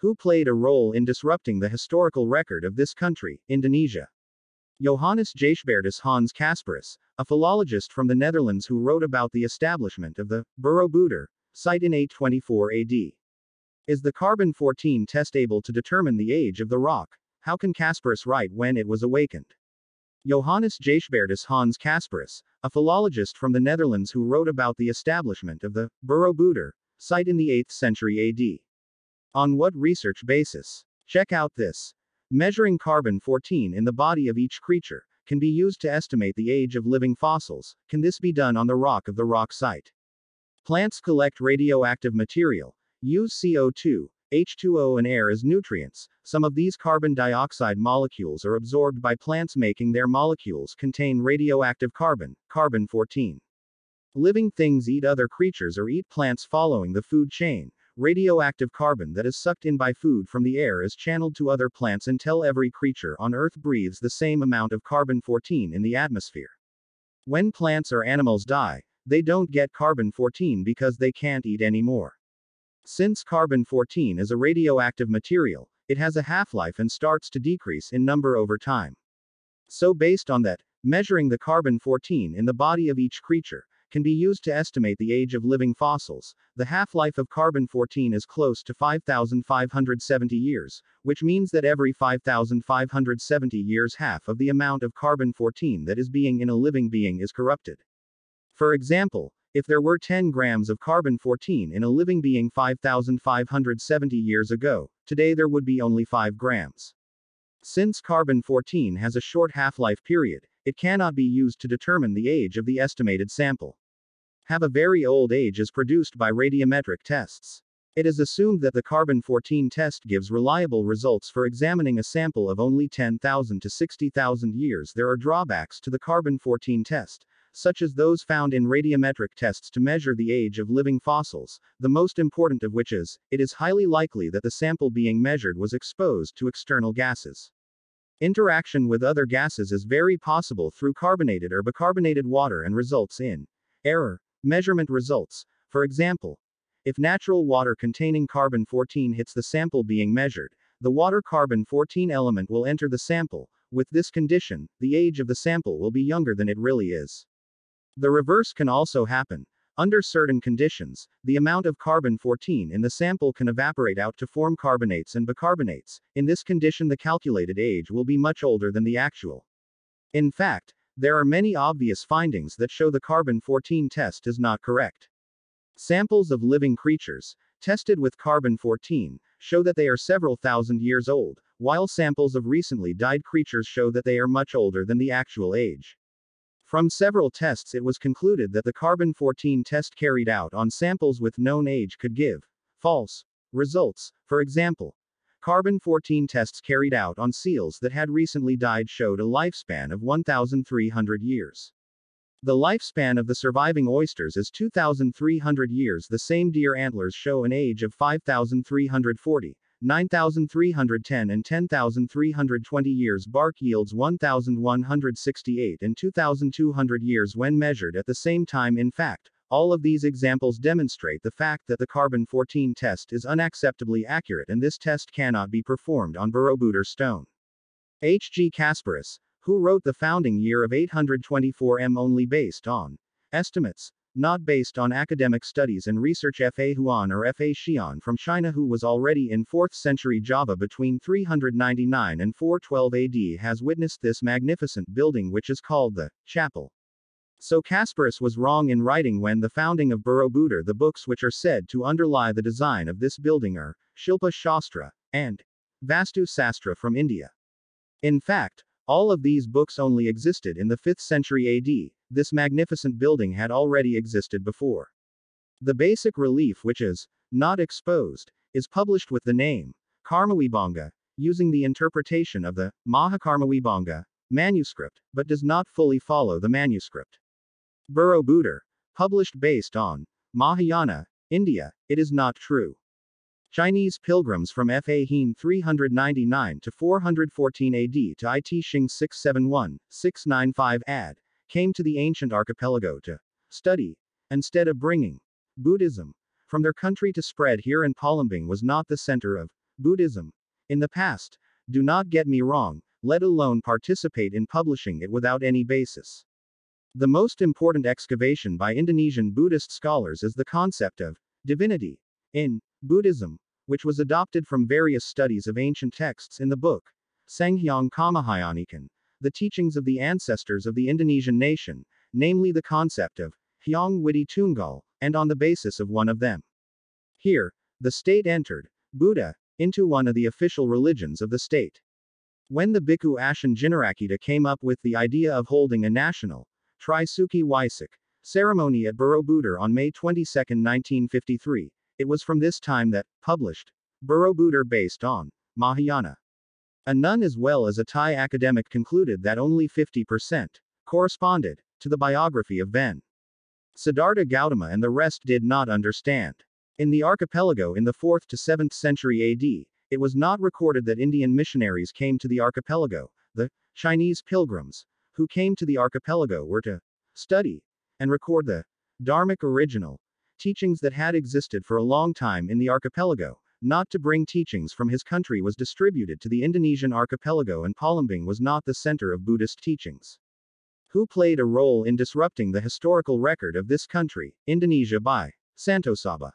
who played a role in disrupting the historical record of this country, Indonesia. Johannes Jaesbertus Hans Casparis, a philologist from the Netherlands who wrote about the establishment of the Borobudur site in 824 AD. Is the carbon 14 test able to determine the age of the rock? How can Casparis write when it was awakened? Johannes Jaesbertus Hans Casparis, a philologist from the Netherlands who wrote about the establishment of the Borobudur site in the 8th century AD. On what research basis? Check out this. Measuring carbon 14 in the body of each creature can be used to estimate the age of living fossils. Can this be done on the rock of the rock site? Plants collect radioactive material, use CO2, H2O, and air as nutrients. Some of these carbon dioxide molecules are absorbed by plants, making their molecules contain radioactive carbon, carbon 14. Living things eat other creatures or eat plants following the food chain. Radioactive carbon that is sucked in by food from the air is channeled to other plants until every creature on Earth breathes the same amount of carbon 14 in the atmosphere. When plants or animals die, they don't get carbon 14 because they can't eat anymore. Since carbon 14 is a radioactive material, it has a half life and starts to decrease in number over time. So, based on that, measuring the carbon 14 in the body of each creature, can be used to estimate the age of living fossils. The half life of carbon 14 is close to 5,570 years, which means that every 5,570 years half of the amount of carbon 14 that is being in a living being is corrupted. For example, if there were 10 grams of carbon 14 in a living being 5,570 years ago, today there would be only 5 grams. Since carbon 14 has a short half life period, it cannot be used to determine the age of the estimated sample. Have a very old age is produced by radiometric tests. It is assumed that the carbon 14 test gives reliable results for examining a sample of only 10,000 to 60,000 years. There are drawbacks to the carbon 14 test, such as those found in radiometric tests to measure the age of living fossils, the most important of which is, it is highly likely that the sample being measured was exposed to external gases. Interaction with other gases is very possible through carbonated or bicarbonated water and results in error. Measurement results. For example, if natural water containing carbon 14 hits the sample being measured, the water carbon 14 element will enter the sample. With this condition, the age of the sample will be younger than it really is. The reverse can also happen. Under certain conditions, the amount of carbon 14 in the sample can evaporate out to form carbonates and bicarbonates. In this condition, the calculated age will be much older than the actual. In fact, there are many obvious findings that show the carbon 14 test is not correct. Samples of living creatures, tested with carbon 14, show that they are several thousand years old, while samples of recently died creatures show that they are much older than the actual age. From several tests, it was concluded that the carbon 14 test carried out on samples with known age could give false results. For example, carbon 14 tests carried out on seals that had recently died showed a lifespan of 1,300 years. The lifespan of the surviving oysters is 2,300 years. The same deer antlers show an age of 5,340, 9,310 and 10,320 years bark yields 1,168 and 2,200 years when measured at the same time in fact, all of these examples demonstrate the fact that the carbon 14 test is unacceptably accurate and this test cannot be performed on Borobudur stone. H. G. Casparis, who wrote the founding year of 824 M only based on estimates, not based on academic studies and research Fa Huan or Fa Xian from China who was already in 4th century Java between 399 and 412 AD has witnessed this magnificent building which is called the chapel. So Casparis was wrong in writing when the founding of Borobudur the books which are said to underlie the design of this building are Shilpa Shastra and Vastu Sastra from India. In fact, all of these books only existed in the 5th century AD, this magnificent building had already existed before. The basic relief which is not exposed is published with the name Karmawibanga, using the interpretation of the Mahakarmawibanga manuscript, but does not fully follow the manuscript. Borobudur, published based on Mahayana, India, it is not true. Chinese pilgrims from Fa Hien 399 to 414 AD to I Tsing 671, 695 ad, came to the ancient archipelago to study, instead of bringing Buddhism from their country to spread here and Palembang was not the center of Buddhism. In the past, do not get me wrong, let alone participate in publishing it without any basis. The most important excavation by Indonesian Buddhist scholars is the concept of divinity in Buddhism, which was adopted from various studies of ancient texts in the book Sanghyang Kamahayanikan, the teachings of the ancestors of the Indonesian nation, namely the concept of Hyang Widi Tunggal, and on the basis of one of them. Here, the state entered Buddha into one of the official religions of the state. When the Bhikkhu Ashin Jinarakkhita came up with the idea of holding a national Trisuci Waisak ceremony at Borobudur on May 22, 1953, it was from this time that, published, Borobudur based on Mahayana. A nun as well as a Thai academic concluded that only 50% corresponded to the biography of Ven. Siddhartha Gautama and the rest did not understand. In the archipelago in the 4th to 7th century AD, it was not recorded that Indian missionaries came to the archipelago. The Chinese pilgrims who came to the archipelago were to study and record the Dharmic original teachings that had existed for a long time in the archipelago. Not to bring teachings from his country was distributed to the Indonesian archipelago, and Palembang was not the center of Buddhist teachings. Who played a role in disrupting the historical record of this country, Indonesia by Santosaba.